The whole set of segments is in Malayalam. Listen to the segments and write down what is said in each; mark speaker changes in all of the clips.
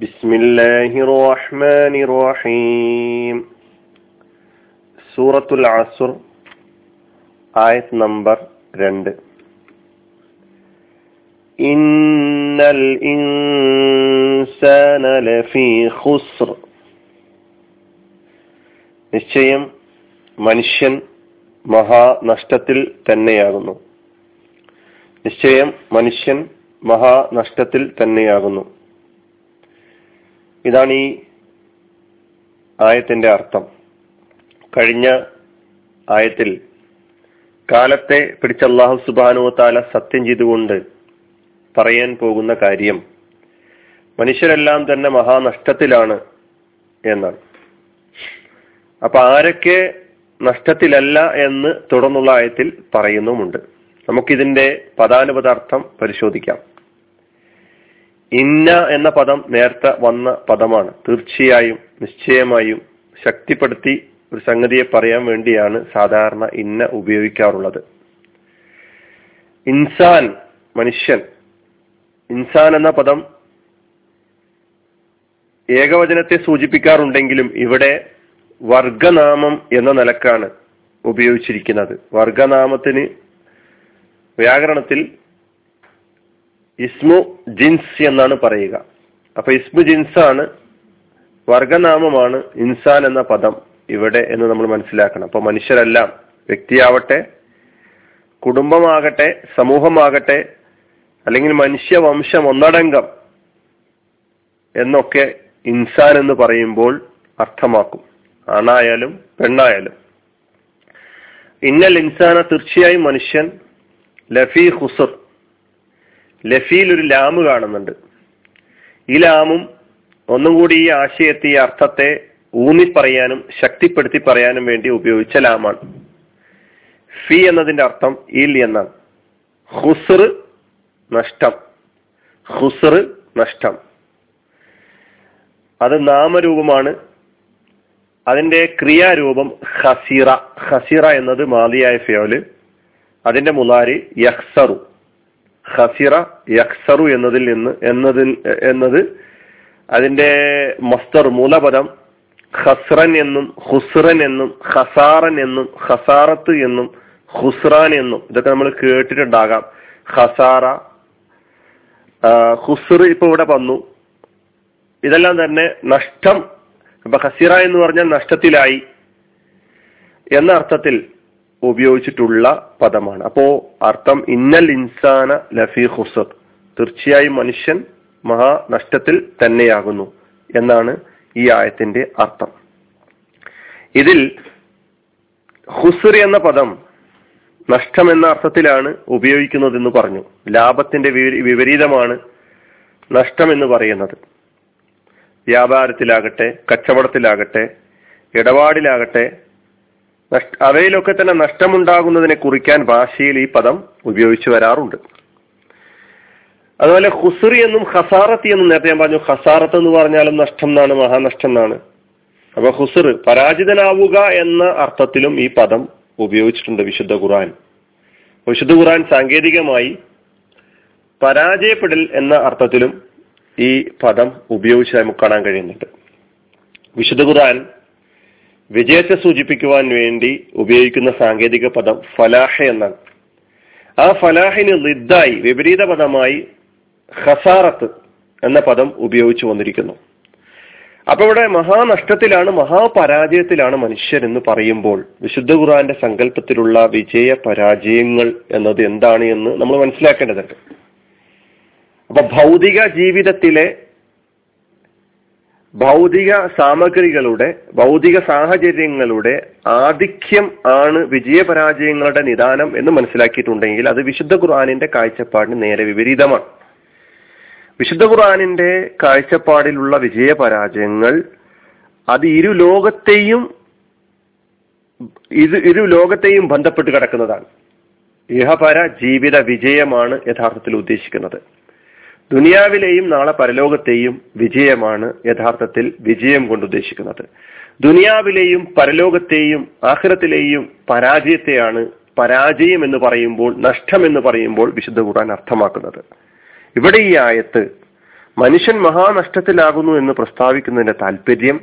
Speaker 1: ബിസ്മില്ലാഹിർ റഹ്മാനിർ റഹീം സൂറത്തുൽ അസുർ ആയത് നമ്പർ രണ്ട് ഇന്നൽ ഇൻസാന ലഫീ ഖുസ്ർ നിശ്ചയം മനുഷ്യൻ മഹാ നഷ്ടത്തിൽ തന്നെയാകുന്നു നിശ്ചയം മനുഷ്യൻ മഹാ നഷ്ടത്തിൽ തന്നെയാകുന്നു ഇതാണ് ഈ ആയത്തിന്റെ അർത്ഥം. കഴിഞ്ഞ ആയത്തിൽ കാലത്തെ പിടിച്ച അള്ളാഹു സുബാനു താല സത്യം ചെയ്തുകൊണ്ട് പറയാൻ പോകുന്ന കാര്യം മനുഷ്യരെല്ലാം തന്നെ മഹാനഷ്ടത്തിലാണ് എന്നാണ്. അപ്പൊ ആരൊക്കെ നഷ്ടത്തിലല്ല എന്ന് തുടർന്നുള്ള ആയത്തിൽ പറയുന്നുമുണ്ട്. നമുക്കിതിന്റെ പദാനുപദാർത്ഥം പരിശോധിക്കാം. ഇന്ന എന്ന പദം നേരത്തെ വന്ന പദമാണ്. തീർച്ചയായും നിശ്ചയമായും ശക്തിപ്പെടുത്തി ഒരു സംഗതിയെ പറയാൻ വേണ്ടിയാണ് സാധാരണ ഇന്ന ഉപയോഗിക്കാറുള്ളത്. ഇൻസാൻ മനുഷ്യൻ. ഇൻസാൻ എന്ന പദം ഏകവചനത്തെ സൂചിപ്പിക്കാറുണ്ടെങ്കിലും ഇവിടെ വർഗനാമം എന്ന നിലക്കാണ് ഉപയോഗിച്ചിരിക്കുന്നത്. വർഗനാമത്തിന് വ്യാകരണത്തിൽ ഇസ്മു ജിൻസ് എന്നാണ് പറയുക. അപ്പൊ ഇസ്മു ജിൻസ് ആണ് വർഗനാമമാണ് ഇൻസാൻ എന്ന പദം ഇവിടെ എന്ന് നമ്മൾ മനസ്സിലാക്കണം. അപ്പൊ മനുഷ്യരെല്ലാം വ്യക്തിയാവട്ടെ കുടുംബമാകട്ടെ സമൂഹമാകട്ടെ അല്ലെങ്കിൽ മനുഷ്യവംശം ഒന്നടങ്കം എന്നൊക്കെ ഇൻസാൻ എന്ന് പറയുമ്പോൾ അർത്ഥമാക്കും. ആണായാലും പെണ്ണായാലും. ഇന്നൽ ഇൻസാന തീർച്ചയായും മനുഷ്യൻ ലഫി ഹുസർ ലഫിയിൽ ഒരു ലാമ് കാണുന്നുണ്ട്. ഈ ലാമും ഒന്നും കൂടി ഈ ആശയത്തെ ഈ അർത്ഥത്തെ ഊന്നി പറയാനും ശക്തിപ്പെടുത്തി പറയാനും വേണ്ടി ഉപയോഗിച്ച ലാമാണ്. ഫി എന്നതിന്റെ അർത്ഥം ഇൽ എന്നാണ്. ഹുസർ നഷ്ടം. ഹുസർ നഷ്ടം. അത് നാമരൂപമാണ്. അതിന്റെ ക്രിയാരൂപം ഹസീറ ഹസീറ എന്നത് മാതിയായ ഫിയോൽ അതിന്റെ മുലാരി യഹ്സറു ഹസിറ യക്സറു എന്നതിൽ നിന്ന് എന്നതിൽ എന്നത് അതിന്റെ മസ്തർ മൂലപദം ഖസ്റൻ എന്നും ഹുസ്റൻ എന്നും ഖസാറൻ എന്നും ഖസാറത്ത് എന്നും ഹുസ്റാൻ എന്നും ഇതൊക്കെ നമ്മൾ കേട്ടിട്ടുണ്ടാകാം. ഖസാറ ഹുസ്ർ ഇപ്പൊ ഇവിടെ വന്നു. ഇതെല്ലാം തന്നെ നഷ്ടം അപ്പൊ ഹസിറ എന്ന് പറഞ്ഞാൽ നഷ്ടത്തിലായി. എന്ന അർത്ഥത്തിൽ ഉപയോഗിച്ചിട്ടുള്ള പദമാണ്. അപ്പോ അർത്ഥം ഇന്നൽ ഇൻസാന ലഫി ഹുസർ തീർച്ചയായും മനുഷ്യൻ മഹാനഷ്ടത്തിൽ തന്നെയാകുന്നു എന്നാണ് ഈ ആയത്തിന്റെ അർത്ഥം. ഇതിൽ ഹുസർ എന്ന പദം നഷ്ടം എന്ന അർത്ഥത്തിലാണ് ഉപയോഗിക്കുന്നതെന്ന് പറഞ്ഞു. ലാഭത്തിന്റെ വിപരീതമാണ് നഷ്ടം എന്ന് പറയുന്നത്. വ്യാപാരത്തിലാകട്ടെ കച്ചവടത്തിലാകട്ടെ ഇടപാടിലാകട്ടെ അവയിലൊക്കെ തന്നെ നഷ്ടമുണ്ടാകുന്നതിനെ കുറിക്കാൻ ഭാഷയിൽ ഈ പദം ഉപയോഗിച്ചു വരാറുണ്ട്. അതുപോലെ ഹുസറി എന്നും ഹസാറത്തി എന്നും നേരത്തെ ഞാൻ പറഞ്ഞു ഹസാറത്ത് എന്ന് പറഞ്ഞാലും നഷ്ടം എന്നാണ് മഹാനഷ്ടം എന്നാണ്. അപ്പൊ ഹുസർ പരാജിതനാവുക എന്ന അർത്ഥത്തിലും ഈ പദം ഉപയോഗിച്ചിട്ടുണ്ട് വിശുദ്ധ ഖുറാൻ വിശുദ്ധ ഖുറാൻ സാങ്കേതികമായി പരാജയപ്പെടൽ എന്ന അർത്ഥത്തിലും ഈ പദം ഉപയോഗിച്ച് നമുക്ക് കാണാൻ കഴിയുന്നുണ്ട്. വിശുദ്ധ ഖുർആൻ വിജയത്തെ സൂചിപ്പിക്കുവാൻ വേണ്ടി ഉപയോഗിക്കുന്ന സാങ്കേതിക പദം ഫലാഹ എന്നാണ്. ആ ഫലാഹിന് ലിദ്ദായി വിപരീത പദമായി ഹസാറത്ത് എന്ന പദം ഉപയോഗിച്ചു വന്നിരിക്കുന്നു. അപ്പൊ ഇവിടെ മഹാനഷ്ടത്തിലാണ് മഹാപരാജയത്തിലാണ് മനുഷ്യർ എന്ന് പറയുമ്പോൾ വിശുദ്ധ ഖുറാന്റെ സങ്കല്പത്തിലുള്ള വിജയ പരാജയങ്ങൾ എന്നത് എന്താണ് എന്ന് നമ്മൾ മനസ്സിലാക്കേണ്ടതുണ്ട്. അപ്പൊ ഭൗതിക ജീവിതത്തിലെ ഭൗതിക സാമഗ്രികളുടെ ഭൗതിക സാഹചര്യങ്ങളുടെ ആധിക്യം ആണ് വിജയപരാജയങ്ങളുടെ നിദാനം എന്ന് മനസ്സിലാക്കിയിട്ടുണ്ടെങ്കിൽ അത് വിശുദ്ധ ഖുർആാനിന്റെ കാഴ്ചപ്പാടിന് നേരെ വിപരീതമാണ്. വിശുദ്ധ ഖുർആാനിന്റെ കാഴ്ചപ്പാടിലുള്ള വിജയപരാജയങ്ങൾ അത് ഇരു ലോകത്തെയും ഇത് ഇരു ലോകത്തെയും ബന്ധപ്പെട്ട് കിടക്കുന്നതാണ്. ഇഹപര ജീവിത വിജയമാണ് യഥാർത്ഥത്തിൽ ഉദ്ദേശിക്കുന്നത്. ദുനിയാവിലെയും നാളെ പരലോകത്തെയും വിജയമാണ് യഥാർത്ഥത്തിൽ വിജയം കൊണ്ട് ഉദ്ദേശിക്കുന്നത്. ദുനിയാവിലെയും പരലോകത്തെയും ആഹ്റത്തിലെയും പരാജയത്തെയാണ് പരാജയം എന്ന് പറയുമ്പോൾ നഷ്ടം എന്ന് പറയുമ്പോൾ വിശുദ്ധ കൂടാൻ അർത്ഥമാക്കുന്നത്. ഇവിടെ ഈ ആയത്ത് മനുഷ്യൻ മഹാനഷ്ടത്തിലാകുന്നു എന്ന് പ്രസ്താവിക്കുന്നതിന്റെ താല്പര്യം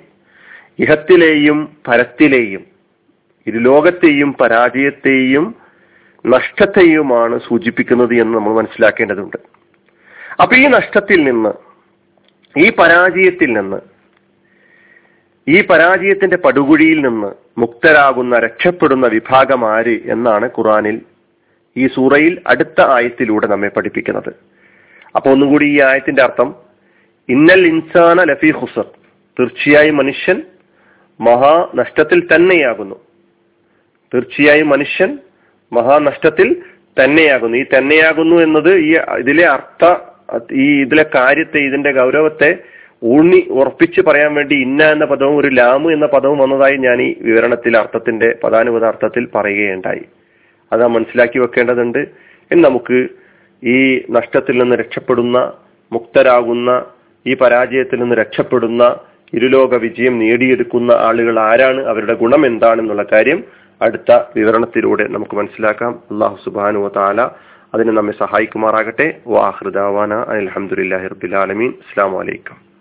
Speaker 1: ഇഹത്തിലെയും പരത്തിലെയും ഇരുലോകത്തെയും പരാജയത്തെയും നഷ്ടത്തെയുമാണ് സൂചിപ്പിക്കുന്നത് എന്ന് നമ്മൾ മനസ്സിലാക്കേണ്ടതുണ്ട്. അപ്പൊ ഈ നഷ്ടത്തിൽ നിന്ന് ഈ പരാജയത്തിൽ നിന്ന് ഈ പരാജയത്തിന്റെ പടുകുഴിയിൽ നിന്ന് മുക്തരാകുന്ന രക്ഷപ്പെടുന്ന വിഭാഗം ആര് എന്നാണ് ഖുറാനിൽ ഈ സൂറയിൽ അടുത്ത ആയത്തിലൂടെ നമ്മെ പഠിപ്പിക്കുന്നത്. അപ്പൊ ഒന്നുകൂടി ഈ ആയത്തിന്റെ അർത്ഥം ഇന്നൽ ഇൻസാന ലഫി ഹുസർ തീർച്ചയായും മനുഷ്യൻ മഹാനഷ്ടത്തിൽ തന്നെയാകുന്നു. തീർച്ചയായും മനുഷ്യൻ മഹാനഷ്ടത്തിൽ തന്നെയാകുന്നു. ഈ തന്നെയാകുന്നു എന്നത് ഈ ഇതിലെ അർത്ഥ ഈ ഇതിലെ കാര്യത്തെ ഇതിന്റെ ഗൗരവത്തെ ഊന്നി ഉറപ്പിച്ച് പറയാൻ വേണ്ടി ഇന്ന എന്ന പദവും ഒരു ലാമു എന്ന പദവും വന്നതായി ഞാൻ ഈ വിവരണത്തിൽ അർത്ഥത്തിന്റെ പദാനുപത അർത്ഥത്തിൽ പറയുകയുണ്ടായി. അത് മനസ്സിലാക്കി വെക്കേണ്ടതുണ്ട്. എന്ന് നമുക്ക് ഈ നഷ്ടത്തിൽ നിന്ന് രക്ഷപ്പെടുന്ന മുക്തരാകുന്ന ഈ പരാജയത്തിൽ നിന്ന് രക്ഷപ്പെടുന്ന ഇരുലോക വിജയം നേടിയെടുക്കുന്ന ആളുകൾ ആരാണ് അവരുടെ ഗുണം എന്താണെന്നുള്ള കാര്യം അടുത്ത വിവരണത്തിലൂടെ നമുക്ക് മനസ്സിലാക്കാം. അള്ളാഹു സുബാനു താല അതിന് നമ്മെ സഹായിക്കുമാറാകട്ടെ. വാഹൃദാവാന അലഹമുല്ലാഹി റബുലാലമീൻ അസ്സാം വലൈക്കും